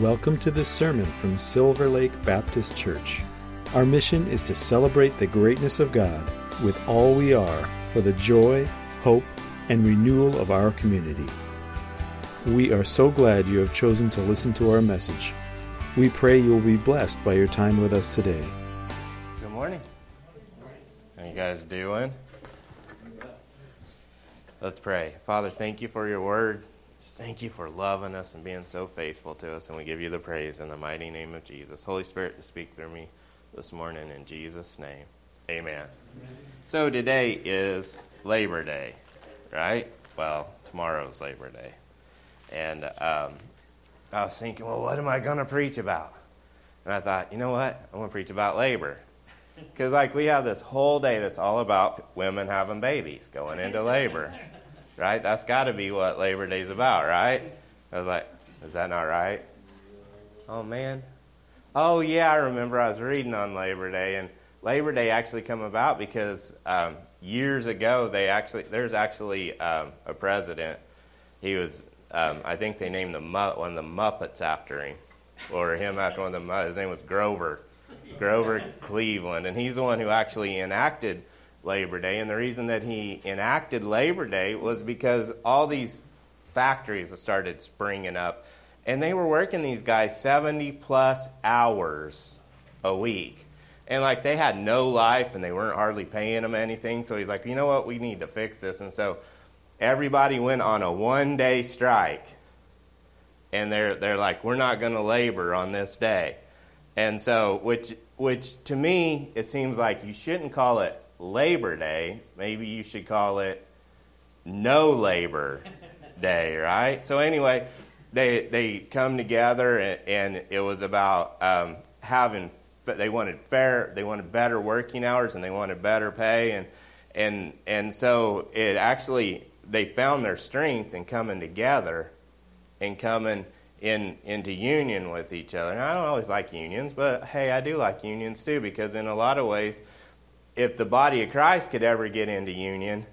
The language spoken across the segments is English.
Welcome to this sermon from Silver Lake Baptist Church. Our mission is to celebrate the greatness of God with all we are for the joy, hope, and renewal of our community. We are so glad you have chosen to listen to our message. We pray you will be blessed by your time with us today. Good morning. How you guys doing? Let's pray. Father, thank you for your word. Just thank you for loving us and being so faithful to us, and we give you the praise in the mighty name of Jesus. Holy Spirit, to speak through me this morning in Jesus' name. Amen. So today is Labor Day, right? Well, tomorrow's Labor Day. And um, I was thinking, well, what am I going to preach about? And I thought, you know what? I'm going to preach about labor. Because, like, we have this whole day that's all about women having babies, going into labor right? That's got to be what Labor Day's about, right? I was like, is that not right? Oh man. Oh yeah, I remember I was reading on Labor Day, and Labor Day actually come about because um, years ago they actually there's actually um, a president. He was um, I think they named the one of the Muppets after him, or him after one of the Muppets. His name was Grover, Grover Cleveland, and he's the one who actually enacted Labor Day. And the reason that he enacted Labor Day was because all these factories started springing up. And they were working these guys 70 plus hours a week. And like they had no life and they weren't hardly paying them anything. So he's like, you know what? We need to fix this. And so everybody went on a one day strike. And they're, they're like, we're not going to labor on this day. And so, which, which to me, it seems like you shouldn't call it Labor Day. Maybe you should call it No Labor Day, right? So anyway, they they come together and, and it was about um, having. They wanted fair. They wanted better working hours and they wanted better pay and and and so it actually they found their strength in coming together and coming in into union with each other. And I don't always like unions, but hey, I do like unions too because in a lot of ways if the body of Christ could ever get into union,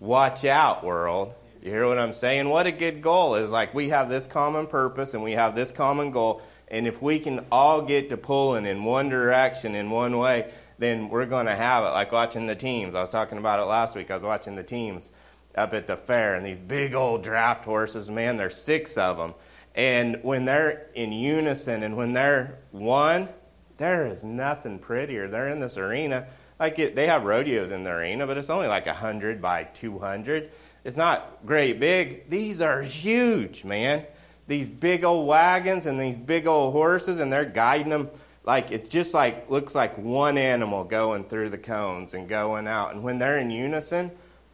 watch out, world. You hear what I'm saying? What a good goal is like we have this common purpose and we have this common goal, and if we can all get to pulling in one direction in one way, then we're going to have it. Like watching the teams. I was talking about it last week. I was watching the teams up at the fair, and these big old draft horses, man, there's six of them. And when they're in unison and when they're one, there is nothing prettier. They're in this arena. Like it, they have rodeos in the arena, but it's only like 100 by 200. It's not great big. These are huge, man. These big old wagons and these big old horses, and they're guiding them like it just like looks like one animal going through the cones and going out. And when they're in unison,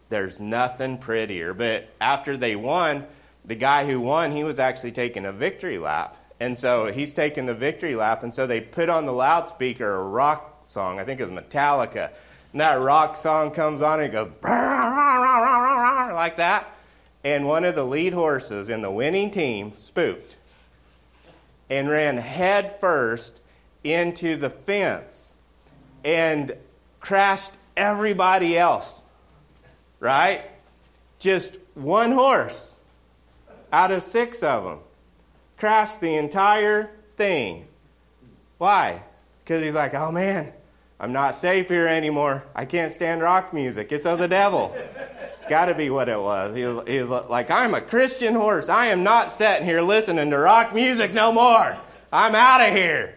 there's nothing prettier. But after they won, the guy who won, he was actually taking a victory lap. And so he's taking the victory lap. And so they put on the loudspeaker a rock song. I think it was Metallica. And that rock song comes on and it goes like that. And one of the lead horses in the winning team spooked and ran head first into the fence and crashed everybody else. Right? Just one horse out of six of them crashed the entire thing. Why? Because he's like, oh man, I'm not safe here anymore. I can't stand rock music. It's of the devil. Got to be what it was. He, was. he was like, I'm a Christian horse. I am not sitting here listening to rock music no more. I'm out of here.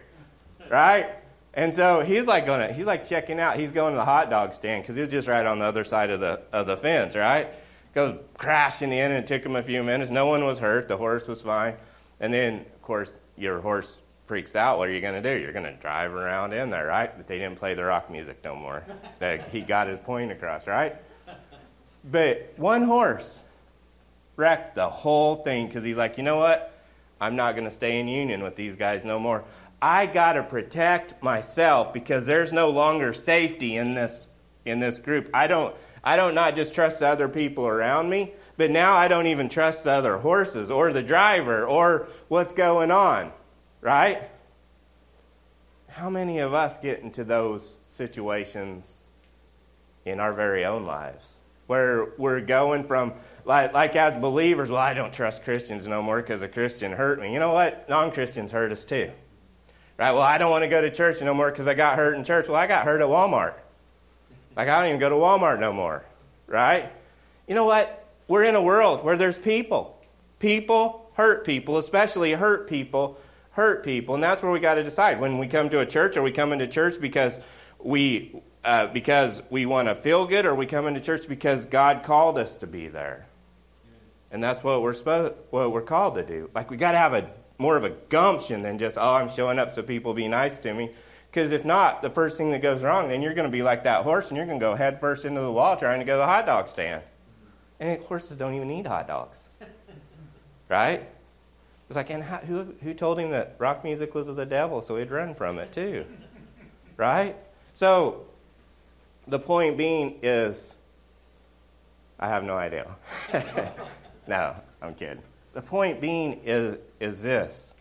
Right? And so he's like going to, he's like checking out. He's going to the hot dog stand because he's just right on the other side of the, of the fence, right? Goes crashing in and it took him a few minutes. No one was hurt. The horse was fine. And then, of course, your horse freaks out. What are you going to do? You're going to drive around in there, right? But they didn't play the rock music no more. he got his point across, right? But one horse wrecked the whole thing because he's like, you know what? I'm not going to stay in union with these guys no more. I got to protect myself because there's no longer safety in this in this group. I don't I don't not just trust the other people around me, but now I don't even trust the other horses or the driver or what's going on, right? How many of us get into those situations in our very own lives where we're going from like, like as believers, well, I don't trust Christians no more because a Christian hurt me. You know what? Non Christians hurt us too. Right? Well, I don't want to go to church no more because I got hurt in church. Well, I got hurt at Walmart. Like, I don't even go to Walmart no more. Right? You know what? We're in a world where there's people. People hurt people, especially hurt people hurt people. And that's where we got to decide. When we come to a church, are we coming to church because we uh, because we want to feel good, or we coming to church because God called us to be there? And that's what we're supposed, what we're called to do. Like we got to have a more of a gumption than just oh I'm showing up so people be nice to me. Because if not, the first thing that goes wrong, then you're going to be like that horse, and you're going to go head first into the wall trying to go to the hot dog stand. And horses don't even eat hot dogs, right? It's like, and how, who who told him that rock music was of the devil, so he'd run from it too, right? So the point being is, I have no idea. no, I'm kidding. The point being is, is this.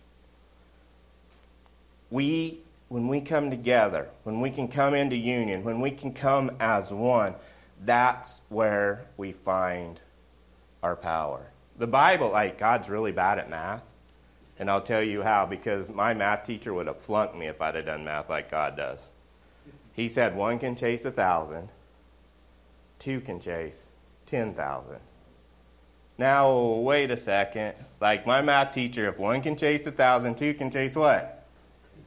We, when we come together, when we can come into union, when we can come as one, that's where we find our power. The Bible, like, God's really bad at math. And I'll tell you how, because my math teacher would have flunked me if I'd have done math like God does. He said one can chase a thousand, two can chase 10,000. Now, wait a second. Like my math teacher, if one can chase a thousand, two can chase what?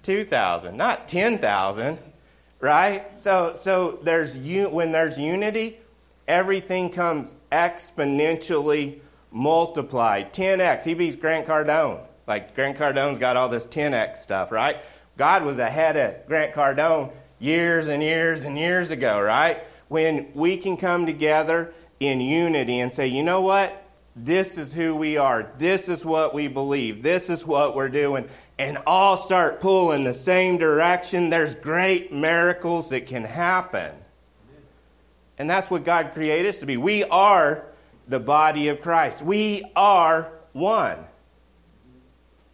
2,000, not 10,000, right? So, so there's when there's unity, everything comes exponentially multiplied. 10x. He beats Grant Cardone. Like Grant Cardone's got all this 10x stuff, right? God was ahead of Grant Cardone years and years and years ago, right? When we can come together in unity and say, you know what? This is who we are. This is what we believe. This is what we're doing. And all start pulling the same direction. There's great miracles that can happen. And that's what God created us to be. We are the body of Christ. We are one.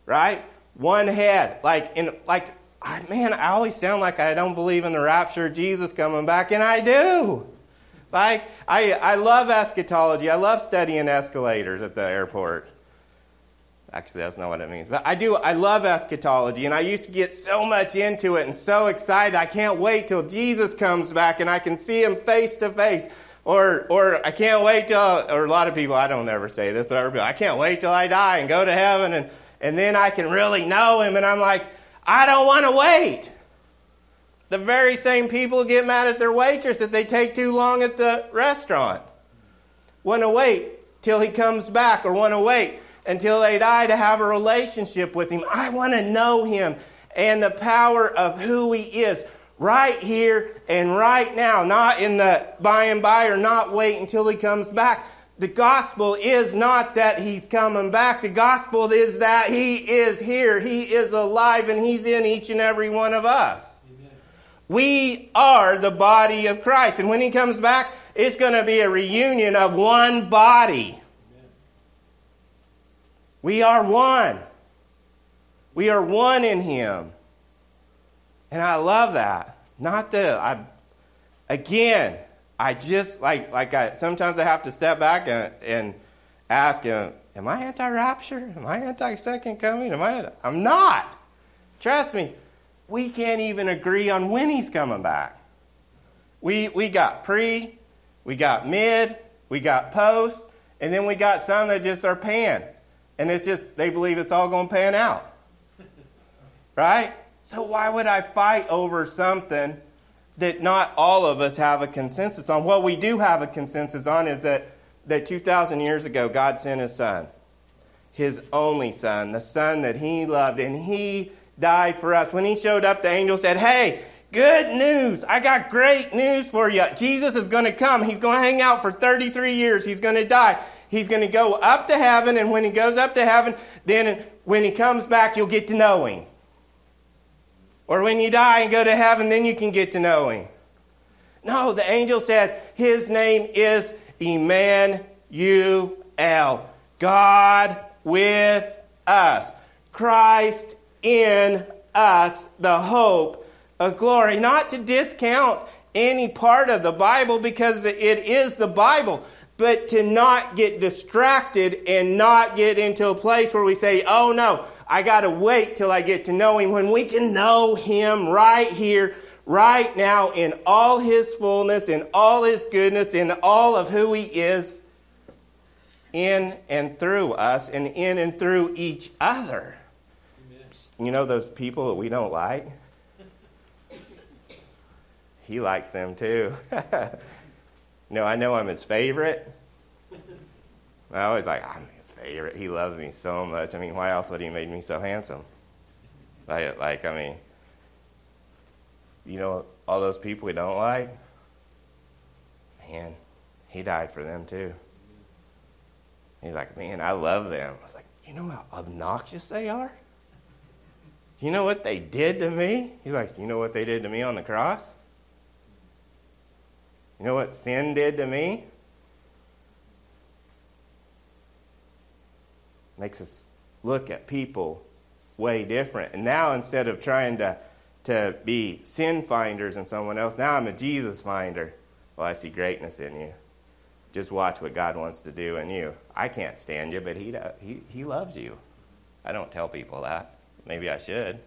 Right? One head. Like in like I, man, I always sound like I don't believe in the rapture of Jesus coming back, and I do. Like, I, I love eschatology. I love studying escalators at the airport. Actually, that's not what it means. But I do, I love eschatology, and I used to get so much into it and so excited. I can't wait till Jesus comes back and I can see him face to face. Or, or I can't wait till, or a lot of people, I don't ever say this, but I, everybody, I can't wait till I die and go to heaven and, and then I can really know him. And I'm like, I don't want to wait. The very same people get mad at their waitress if they take too long at the restaurant. Want to wait till he comes back or want to wait until they die to have a relationship with him. I want to know him and the power of who he is right here and right now, not in the by and by or not wait until he comes back. The gospel is not that he's coming back. The gospel is that he is here. He is alive and he's in each and every one of us. We are the body of Christ. And when he comes back, it's going to be a reunion of one body. We are one. We are one in him. And I love that. Not that I, again, I just like like I sometimes I have to step back and, and ask him, am I anti-rapture? Am I anti-second coming? Am I? I'm not. Trust me. We can't even agree on when he's coming back. We we got pre, we got mid, we got post, and then we got some that just are pan, and it's just they believe it's all going to pan out. Right? So why would I fight over something? that not all of us have a consensus on. What we do have a consensus on is that, that 2,000 years ago, God sent His Son, His only Son, the Son that He loved, and He died for us. When He showed up, the angel said, Hey, good news. I got great news for you. Jesus is going to come. He's going to hang out for 33 years. He's going to die. He's going to go up to heaven, and when He goes up to heaven, then when He comes back, you'll get to know Him. Or when you die and go to heaven, then you can get to know him. No, the angel said his name is Emmanuel, God with us, Christ in us, the hope of glory. Not to discount any part of the Bible because it is the Bible, but to not get distracted and not get into a place where we say, oh no, I got to wait till I get to know him when we can know him right here, right now, in all his fullness, in all his goodness, in all of who he is, in and through us, and in and through each other. You know those people that we don't like? he likes them too. No, I know I'm his favorite. I always like, I'm his favorite. He loves me so much. I mean, why else would he make me so handsome? Like, like I mean, you know, all those people we don't like, man, he died for them too. He's like, man, I love them. I was like, you know how obnoxious they are? You know what they did to me? He's like, you know what they did to me on the cross? You know what sin did to me? Makes us look at people way different. And now instead of trying to, to be sin finders in someone else, now I'm a Jesus finder. Well, I see greatness in you. Just watch what God wants to do in you. I can't stand you, but He, he, he loves you. I don't tell people that. Maybe I should.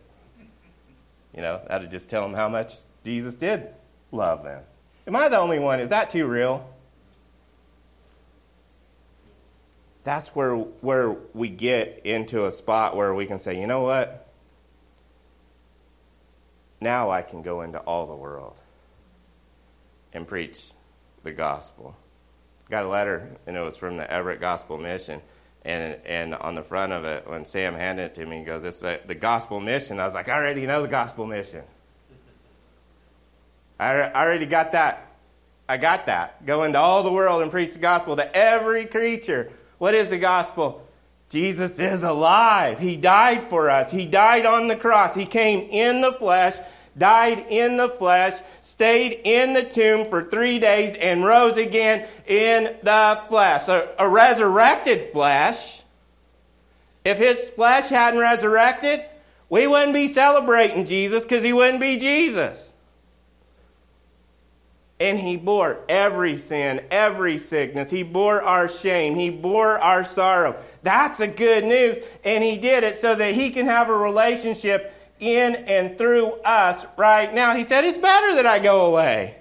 You know, that'd just tell them how much Jesus did love them. Am I the only one? Is that too real? That's where, where we get into a spot where we can say, you know what? Now I can go into all the world and preach the gospel. Got a letter, and it was from the Everett Gospel Mission. And, and on the front of it, when Sam handed it to me, he goes, It's the, the gospel mission. I was like, I already know the gospel mission. I, already got that. I got that. Go into all the world and preach the gospel to every creature. What is the gospel? Jesus is alive. He died for us. He died on the cross. He came in the flesh, died in the flesh, stayed in the tomb for three days, and rose again in the flesh. A, a resurrected flesh. If his flesh hadn't resurrected, we wouldn't be celebrating Jesus because he wouldn't be Jesus. And he bore every sin, every sickness. He bore our shame. He bore our sorrow. That's the good news. And he did it so that he can have a relationship in and through us right now. He said, It's better that I go away.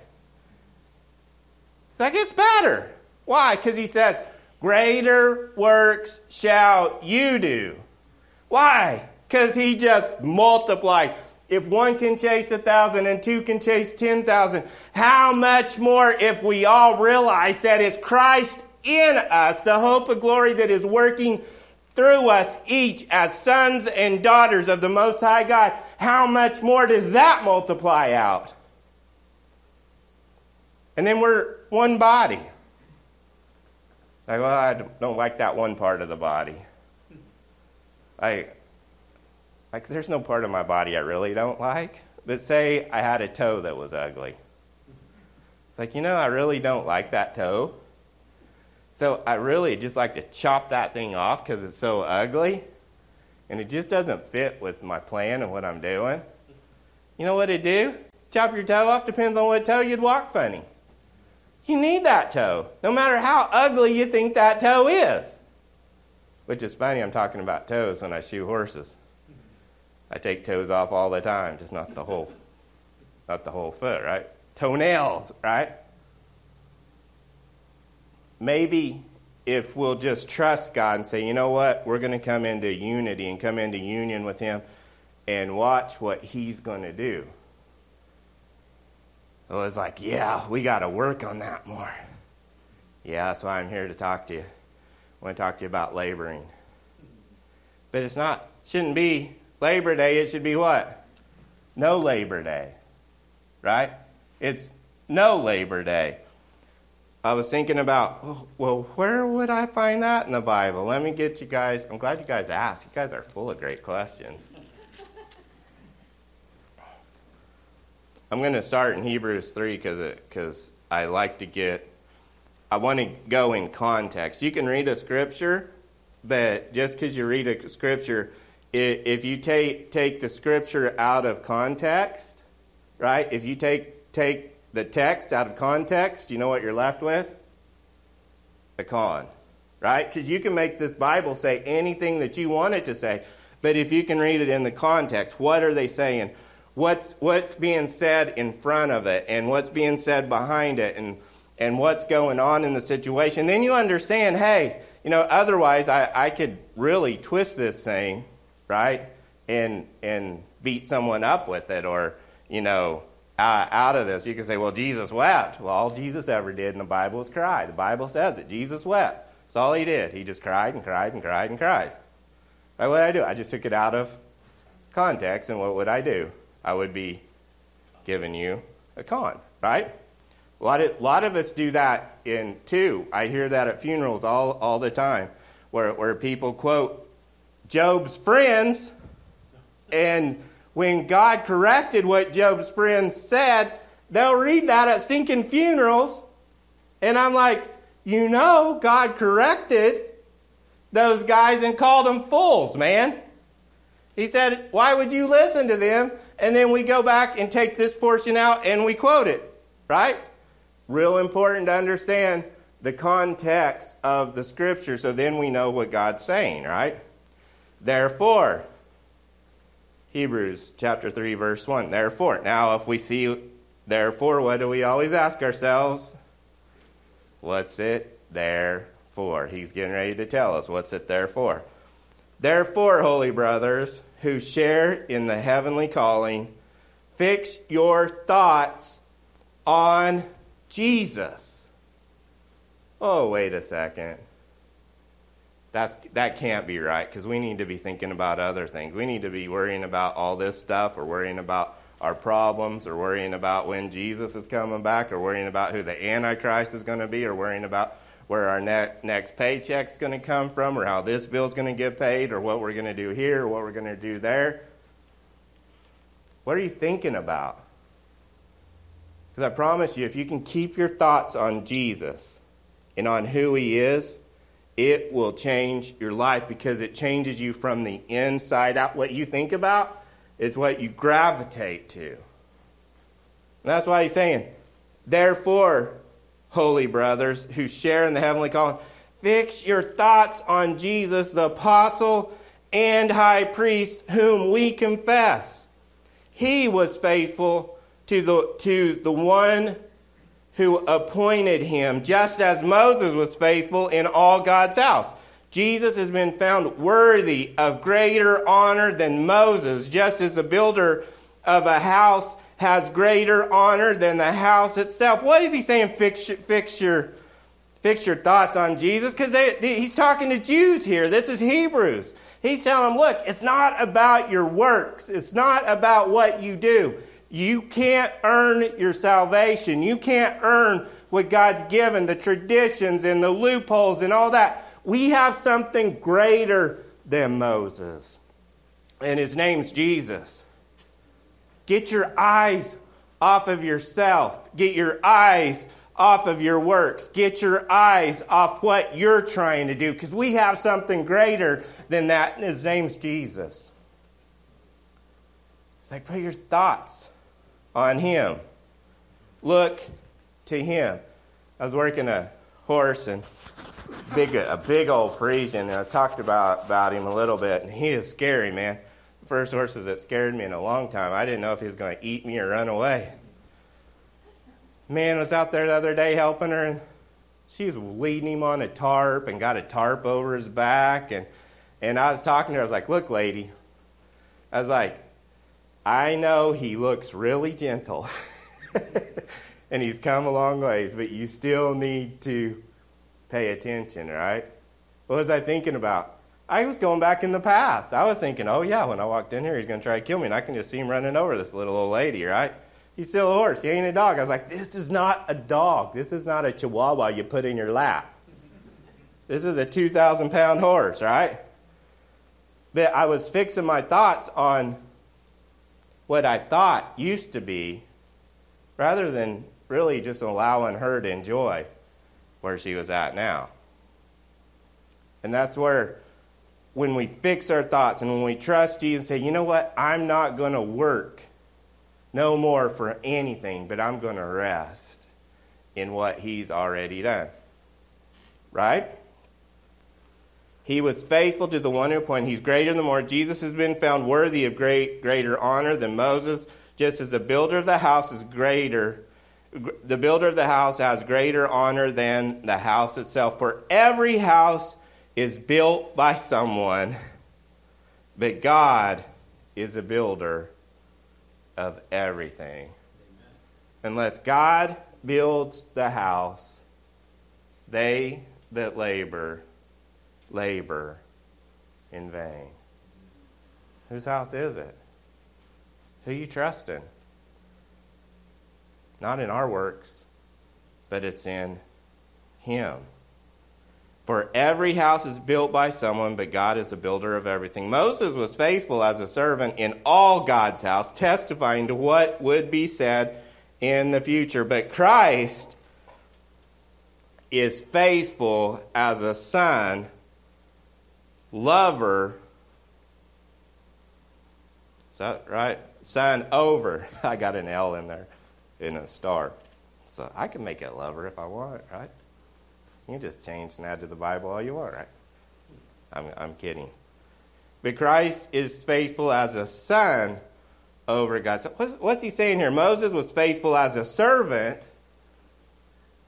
It's like, it's better. Why? Because he says, Greater works shall you do. Why? Because he just multiplied. If one can chase a thousand and two can chase ten thousand, how much more if we all realize that it's Christ in us, the hope of glory that is working through us each as sons and daughters of the Most High God? How much more does that multiply out? And then we're one body. Like, well, I don't like that one part of the body. I, like, there's no part of my body I really don't like. But say I had a toe that was ugly. It's like, you know, I really don't like that toe. So I really just like to chop that thing off because it's so ugly. And it just doesn't fit with my plan and what I'm doing. You know what it do? Chop your toe off depends on what toe you'd walk funny. You need that toe, no matter how ugly you think that toe is. Which is funny, I'm talking about toes when I shoe horses. I take toes off all the time, just not the whole, not the whole foot, right? Toenails, right? Maybe if we'll just trust God and say, you know what, we're going to come into unity and come into union with Him and watch what He's going to do. So it's like, yeah, we got to work on that more. Yeah, that's why I'm here to talk to you. I want to talk to you about laboring. But it's not, shouldn't be Labor Day, it should be what? No Labor Day, right? It's no Labor Day. I was thinking about, oh, well, where would I find that in the Bible? Let me get you guys. I'm glad you guys asked. You guys are full of great questions. I'm going to start in Hebrews 3 because I like to get, I want to go in context. You can read a scripture, but just because you read a scripture, if you take, take the scripture out of context, right? If you take, take the text out of context, you know what you're left with? a con, right? Because you can make this Bible say anything that you want it to say, but if you can read it in the context, what are they saying? What's, what's being said in front of it, and what's being said behind it, and, and what's going on in the situation, then you understand hey, you know, otherwise I, I could really twist this thing, right? And, and beat someone up with it, or, you know, uh, out of this. You can say, well, Jesus wept. Well, all Jesus ever did in the Bible was cry. The Bible says it. Jesus wept. That's all he did. He just cried and cried and cried and cried. Right, what did I do? I just took it out of context, and what would I do? I would be giving you a con, right? A lot of, a lot of us do that in too. I hear that at funerals all, all the time, where, where people quote Job's friends and when God corrected what Job's friends said, they'll read that at stinking funerals. And I'm like, you know, God corrected those guys and called them fools, man. He said, why would you listen to them? And then we go back and take this portion out and we quote it, right? Real important to understand the context of the scripture so then we know what God's saying, right? Therefore, Hebrews chapter 3, verse 1. Therefore, now if we see therefore, what do we always ask ourselves? What's it there for? He's getting ready to tell us what's it there for. Therefore, holy brothers, who share in the heavenly calling, fix your thoughts on Jesus. Oh, wait a second. That's, that can't be right because we need to be thinking about other things. We need to be worrying about all this stuff or worrying about our problems or worrying about when Jesus is coming back or worrying about who the Antichrist is going to be or worrying about where our ne- next paycheck's going to come from or how this bill's going to get paid or what we're going to do here or what we're going to do there. What are you thinking about? Because I promise you, if you can keep your thoughts on Jesus and on who he is, it will change your life because it changes you from the inside out. What you think about is what you gravitate to. And that's why he's saying, therefore, holy brothers who share in the heavenly calling, fix your thoughts on Jesus, the apostle and high priest, whom we confess. He was faithful to the, to the one who appointed him, just as Moses was faithful in all God's house. Jesus has been found worthy of greater honor than Moses, just as the builder of a house has greater honor than the house itself. What is he saying? Fix, fix your fix your thoughts on Jesus because he's talking to Jews here. This is Hebrews. He's telling them, look, it's not about your works. It's not about what you do. You can't earn your salvation. You can't earn what God's given, the traditions and the loopholes and all that. We have something greater than Moses, and his name's Jesus. Get your eyes off of yourself. Get your eyes off of your works. Get your eyes off what you're trying to do because we have something greater than that, and his name's Jesus. It's like put your thoughts on him. Look to him. I was working a horse and big a big old Friesian, and I talked about about him a little bit, and he is scary, man. The first horses that scared me in a long time. I didn't know if he was going to eat me or run away. Man was out there the other day helping her, and she was leading him on a tarp and got a tarp over his back, and and I was talking to her. I was like, "Look, lady," I was like, I know he looks really gentle and he's come a long ways, but you still need to pay attention, right? What was I thinking about? I was going back in the past. I was thinking, oh, yeah, when I walked in here, he's going to try to kill me, and I can just see him running over this little old lady, right? He's still a horse. He ain't a dog. I was like, this is not a dog. This is not a chihuahua you put in your lap. This is a 2,000 pound horse, right? But I was fixing my thoughts on what I thought used to be rather than really just allowing her to enjoy where she was at now. And that's where, when we fix our thoughts and when we trust Jesus and say, you know what, I'm not going to work no more for anything, but I'm going to rest in what He's already done. right? He was faithful to the one who appointed. He's greater than more. Jesus has been found worthy of great, greater honor than Moses, just as the builder of the house is greater. The builder of the house has greater honor than the house itself. For every house is built by someone, but God is a builder of everything. Unless God builds the house, they that labor labor in vain. Whose house is it? Who you trusting? Not in our works, but it's in Him. For every house is built by someone, but God is the builder of everything. Moses was faithful as a servant in all God's house, testifying to what would be said in the future. But Christ is faithful as a son lover. Is that right? Son over. I got an L in there in a star. So I can make it lover if I want, right? You can just change and add to the Bible all you want, right? I'm, I'm kidding. But Christ is faithful as a son over God. So what's, what's he saying here? Moses was faithful as a servant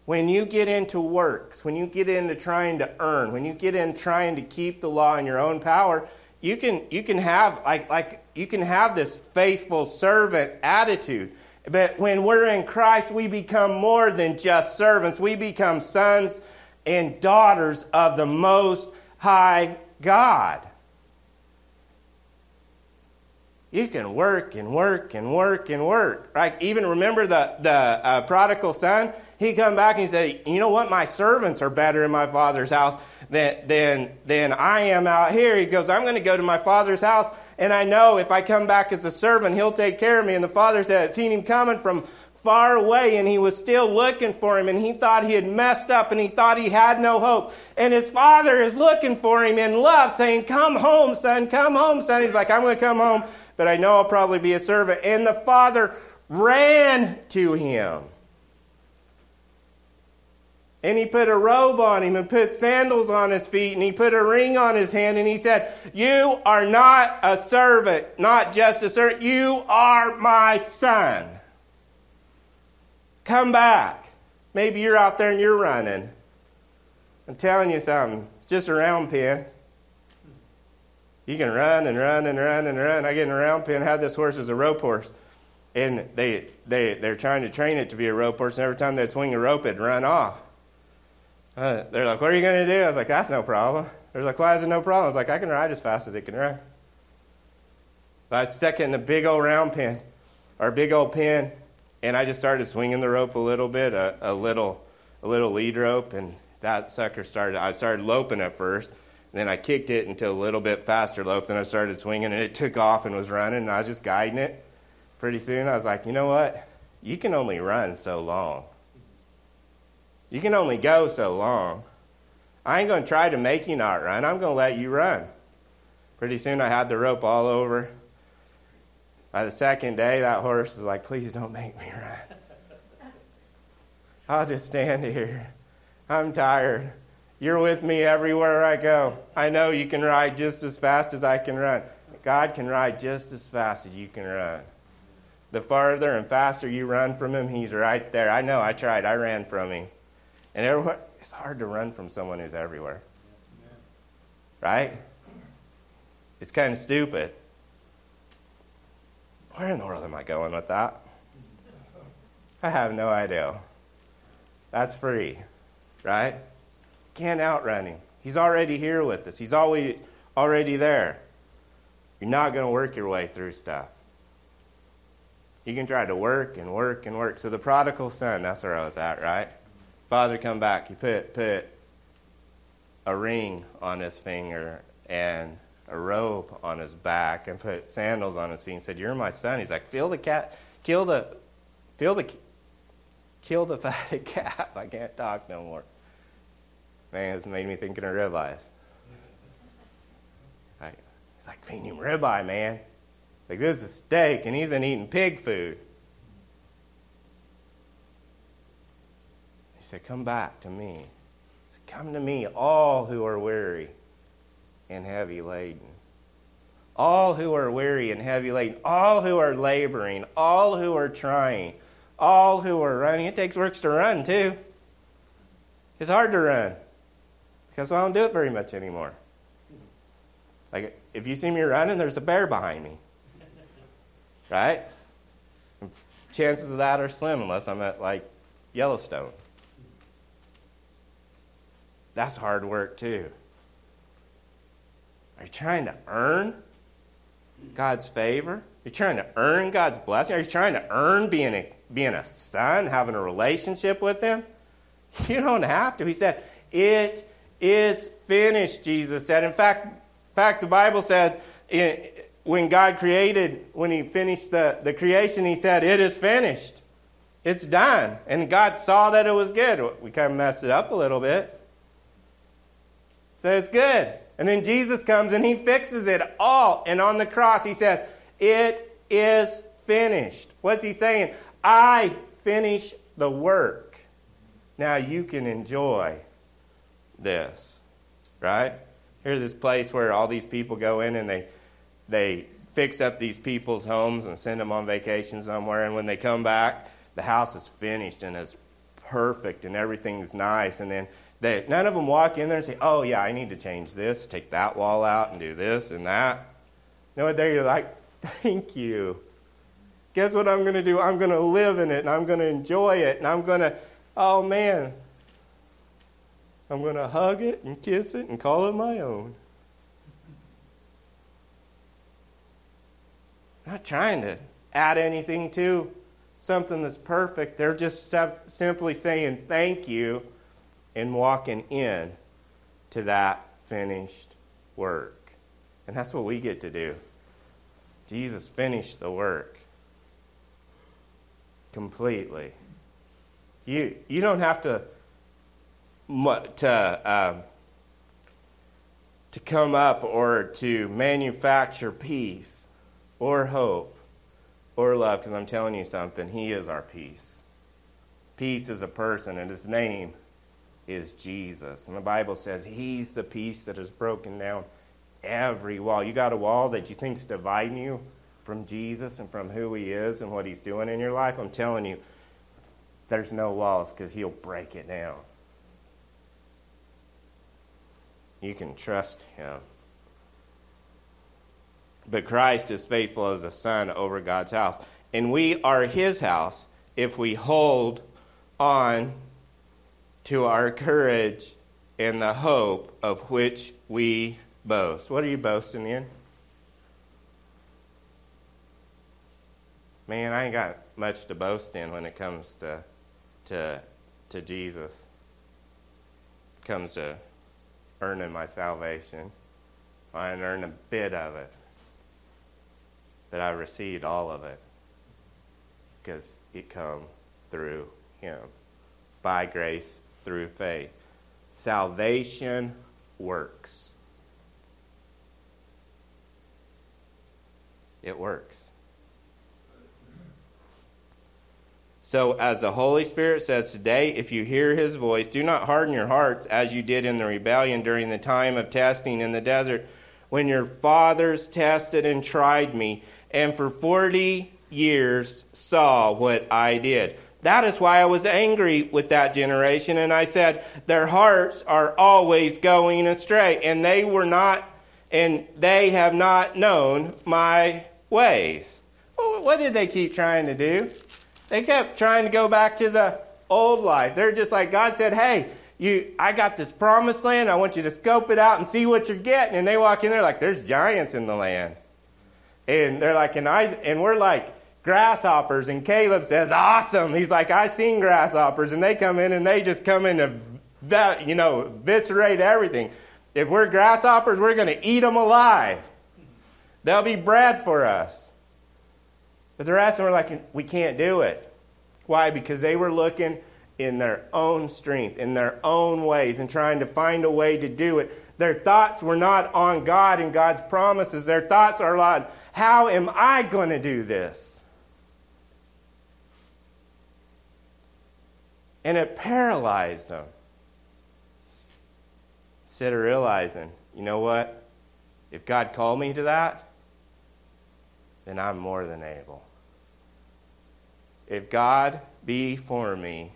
when you get into works, when you get into trying to earn, when you get in trying to keep the law in your own power, you can you can have like like you can have this faithful servant attitude. But when we're in Christ, we become more than just servants. We become sons and daughters of the most high God. You can work and work and work and work. Right? Even remember the, the uh, prodigal son? He come back and he said, you know what? My servants are better in my father's house than, than, than I am out here. He goes, I'm going to go to my father's house, and I know if I come back as a servant, he'll take care of me. And the father said, seen him coming from far away, and he was still looking for him, and he thought he had messed up, and he thought he had no hope. And his father is looking for him in love, saying, Come home, son, come home, son. He's like, I'm going to come home, but I know I'll probably be a servant. And the father ran to him and he put a robe on him and put sandals on his feet and he put a ring on his hand and he said, You are not a servant, not just a servant. You are my son. Come back. Maybe you're out there and you're running. I'm telling you something. It's just a round pen. You can run and run and run and run. I get in a round pen, had this horse as a rope horse. And they, they, they're trying to train it to be a rope horse. And every time they'd swing a rope, it'd run off. Uh, they're like, what are you going to do? I was like, that's no problem. They're like, why is it no problem? I was like, I can ride as fast as it can run. I stuck it in a big old round pin, or big old pin, and I just started swinging the rope a little bit, a, a little, a little lead rope, and that sucker started. I started loping at first, then I kicked it into a little bit faster lope. Then I started swinging, and it took off and was running, and I was just guiding it. Pretty soon, I was like, you know what? You can only run so long. You can only go so long. I ain't going to try to make you not run. I'm going to let you run. Pretty soon I had the rope all over. By the second day, that horse was like, please don't make me run. I'll just stand here. I'm tired. You're with me everywhere I go. I know you can ride just as fast as I can run. God can ride just as fast as you can run. The farther and faster you run from Him, He's right there. I know, I tried. I ran from Him. And everyone, it's hard to run from someone who's everywhere. Right? It's kind of stupid. Where in the world am I going with that? I have no idea. That's free, right? Can't outrun him. He's already here with us. He's always already there. You're not going to work your way through stuff. You can try to work and work and work. So the prodigal son, that's where I was at, right? Father, come back. He put, put a ring on his finger and a robe on his back and put sandals on his feet and said, You're my son. He's like, Feel the cat, kill the, feel the, kill the fatted calf. I can't talk no more. Man, it's made me thinking of ribeyes. Like, it's like, feeding him ribeye, man. Like, this is a steak, and he's been eating pig food. Said, Come back to me. He said, Come to me, all who are weary and heavy laden. All who are weary and heavy laden, all who are laboring, all who are trying, all who are running. It takes works to run, too. It's hard to run because I don't do it very much anymore. Like, if you see me running, there's a bear behind me. Right? chances of that are slim unless I'm at, like, Yellowstone. That's hard work, too. Are you trying to earn God's favor? You're trying to earn God's blessing? Are you trying to earn being a, being a son, having a relationship with Him? You don't have to. He said, It is finished, Jesus said. In fact, in fact the Bible said when God created, when He finished the, the creation, He said, It is finished. It's done. And God saw that it was good. We kind of messed it up a little bit. It's good. And then Jesus comes and he fixes it all. And on the cross, he says, It is finished. What's he saying? I finish the work. Now you can enjoy this. Right? Here's this place where all these people go in and they, they fix up these people's homes and send them on vacation somewhere. And when they come back, the house is finished and it's perfect and everything's nice. And then they, none of them walk in there and say, oh, yeah, I need to change this, take that wall out, and do this and that. No, they're like, thank you. Guess what I'm going to do? I'm going to live in it, and I'm going to enjoy it, and I'm going to, oh, man, I'm going to hug it and kiss it and call it my own. not trying to add anything to something that's perfect. They're just simply saying thank you and walking in to that finished work. And that's what we get to do. Jesus finished the work completely. You, you don't have to, to, um, to come up or to manufacture peace or hope or love, because I'm telling you something, He is our peace. Peace is a person, and His name is Jesus. And the Bible says He's the peace that has broken down every wall. You got a wall that you think's dividing you from Jesus and from who He is and what He's doing in your life. I'm telling you, there's no walls because He'll break it down. You can trust Him. But Christ is faithful as a son over God's house. And we are His house if we hold on to our courage and the hope of which we boast. What are you boasting in? Man, I ain't got much to boast in when it comes to to to Jesus. It comes to earning my salvation. I didn't earn a bit of it. But I received all of it because it come through him by grace through faith. Salvation works. It works. So, as the Holy Spirit says today, if you hear his voice, do not harden your hearts as you did in the rebellion during the time of testing in the desert, when your fathers tested and tried me, and for 40 years saw what I did. That is why I was angry with that generation. And I said, Their hearts are always going astray, and they were not, and they have not known my ways. What did they keep trying to do? They kept trying to go back to the old life. They're just like God said, Hey, you, I got this promised land. I want you to scope it out and see what you're getting. And they walk in there like, there's giants in the land. And they're like, and, I, and we're like, grasshoppers. And Caleb says, Awesome. He's like, I seen grasshoppers. And they come in and they just come in to, you know, eviscerate everything. If we're grasshoppers, we're going to eat them alive. They'll be bread for us. But the rest of them are like, We can't do it. Why? Because they were looking in their own strength, in their own ways, and trying to find a way to do it. Their thoughts were not on God and God's promises. Their thoughts are on, how am I going to do this? And it paralyzed him. Instead of realizing, you know what? If God called me to that, then I'm more than able. If God be for me,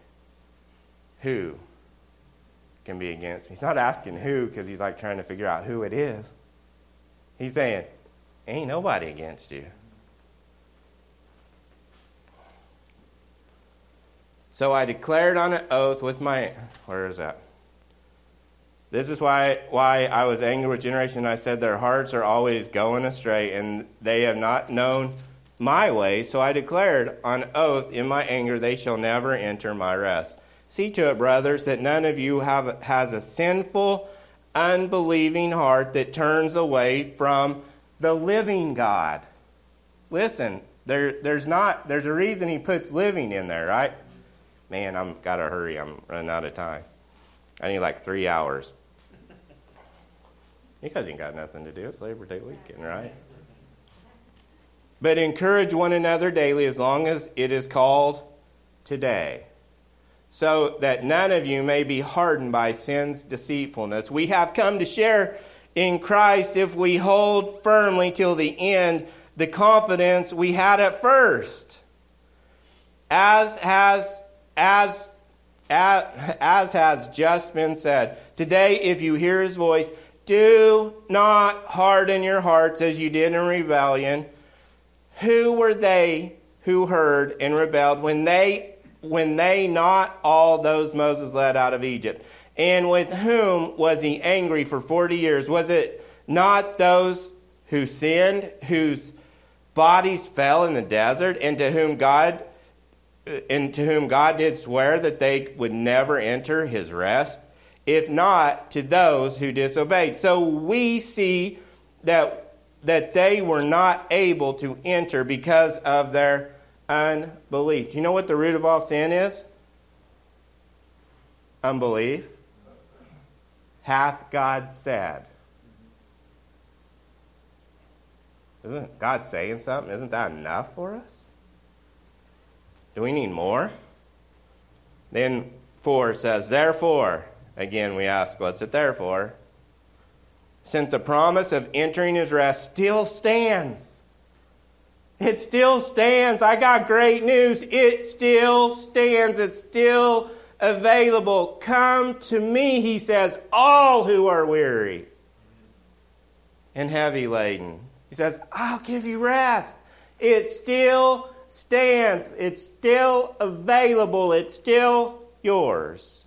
who can be against me? He's not asking who because he's like trying to figure out who it is. He's saying, ain't nobody against you. So I declared on an oath with my. Where is that? This is why, why I was angry with generation. I said their hearts are always going astray, and they have not known my way. So I declared on oath in my anger, they shall never enter my rest. See to it, brothers, that none of you have, has a sinful, unbelieving heart that turns away from the living God. Listen, there, there's not there's a reason he puts living in there, right? Man, I'm gotta hurry. I'm running out of time. I need like three hours. Because he ain't got nothing to do. It's Labor Day weekend, right? But encourage one another daily as long as it is called today, so that none of you may be hardened by sin's deceitfulness. We have come to share in Christ if we hold firmly till the end the confidence we had at first. As has as as, as has just been said, today if you hear his voice, do not harden your hearts as you did in rebellion. Who were they who heard and rebelled when they when they not all those Moses led out of Egypt? And with whom was he angry for 40 years? Was it not those who sinned, whose bodies fell in the desert, and to whom God and to whom God did swear that they would never enter his rest? If not, to those who disobeyed. So we see that that they were not able to enter because of their unbelief. Do you know what the root of all sin is? Unbelief. Hath God said? Isn't God saying something? Isn't that enough for us? Do we need more? Then 4 says, Therefore, again we ask, what's it there for? since the promise of entering his rest still stands. It still stands. I got great news. It still stands. It's still available. Come to me, he says, all who are weary and heavy laden. He says, I'll give you rest. It still stands. It's still available. It's still yours.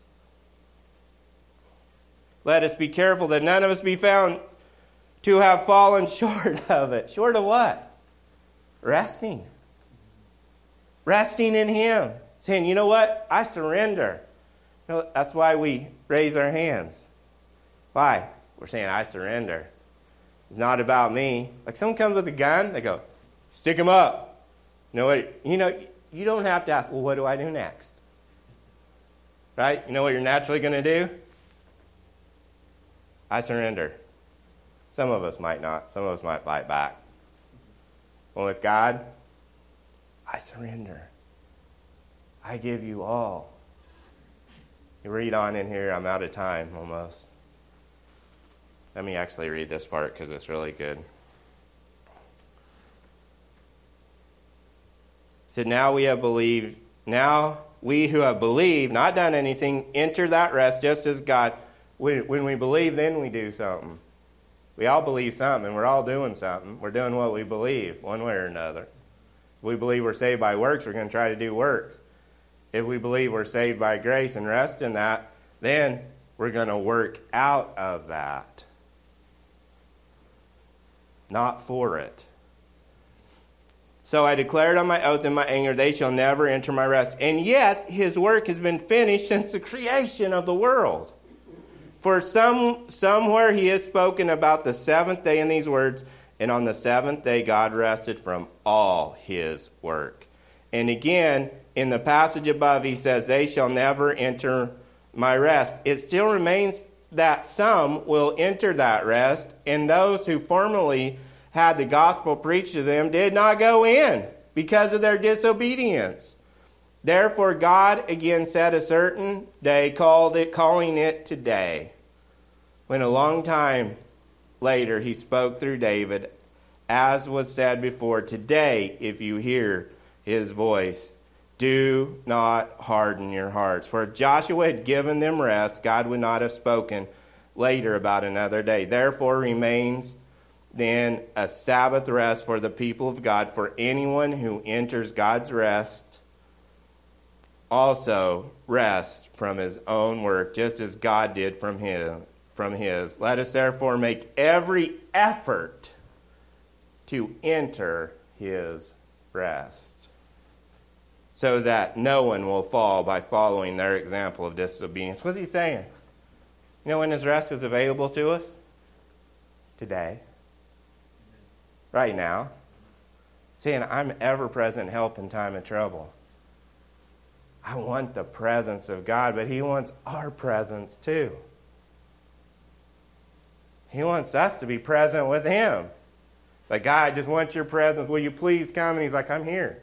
Let us be careful that none of us be found to have fallen short of it. Short of what? Resting. Resting in Him. Saying, you know what? I surrender. You know, that's why we raise our hands. Why? We're saying, I surrender. It's not about me. Like someone comes with a gun, they go, stick him up. Know what? You know, you don't have to ask, well, what do I do next? Right? You know what you're naturally going to do? I surrender. Some of us might not. Some of us might fight back. But with God, I surrender. I give you all. You read on in here, I'm out of time almost. Let me actually read this part because it's really good. Said, Now we have believed, now we who have believed, not done anything, enter that rest just as God when we believe, then we do something. We all believe something. We're all doing something. We're doing what we believe, one way or another. If we believe we're saved by works, we're going to try to do works. If we believe we're saved by grace and rest in that, then we're going to work out of that. Not for it. So I declared on my oath in my anger, they shall never enter my rest. And yet, his work has been finished since the creation of the world. For some, somewhere he has spoken about the seventh day in these words, and on the seventh day God rested from all his work. And again, in the passage above, he says, They shall never enter my rest. It still remains that some will enter that rest, and those who formerly had the gospel preached to them did not go in because of their disobedience. Therefore, God again set a certain day, called it, calling it today. When a long time later he spoke through David, as was said before, today, if you hear his voice, do not harden your hearts. For if Joshua had given them rest, God would not have spoken later about another day. Therefore remains then a Sabbath rest for the people of God, for anyone who enters God's rest also rest from his own work, just as God did from his. From his. Let us therefore make every effort to enter his rest, so that no one will fall by following their example of disobedience. What's he saying? You know when his rest is available to us? Today. Right now. Saying, I'm ever present help in time of trouble. I want the presence of God, but He wants our presence too. He wants us to be present with Him. Like, God, I just want your presence. Will you please come? And He's like, I'm here.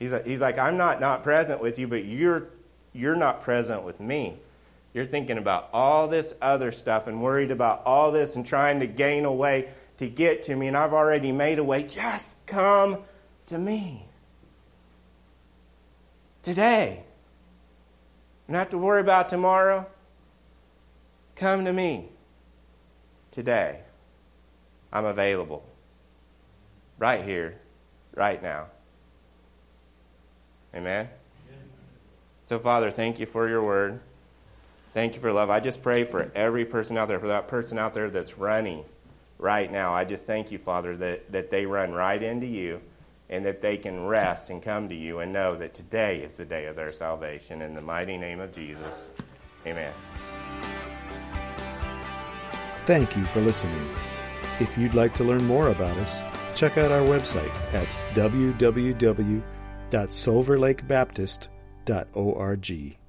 He's he's like I'm not not present with you, but you're, you're not present with me. You're thinking about all this other stuff and worried about all this and trying to gain a way to get to me, and I've already made a way. Just come to me. Today. Not to worry about tomorrow. Come to me today. I'm available. Right here, right now. Amen? So, Father, thank you for your word. Thank you for love. I just pray for every person out there, for that person out there that's running right now. I just thank you, Father, that, that they run right into you and that they can rest and come to you and know that today is the day of their salvation. In the mighty name of Jesus, amen. Thank you for listening. If you'd like to learn more about us, check out our website at www.silverlakebaptist.org.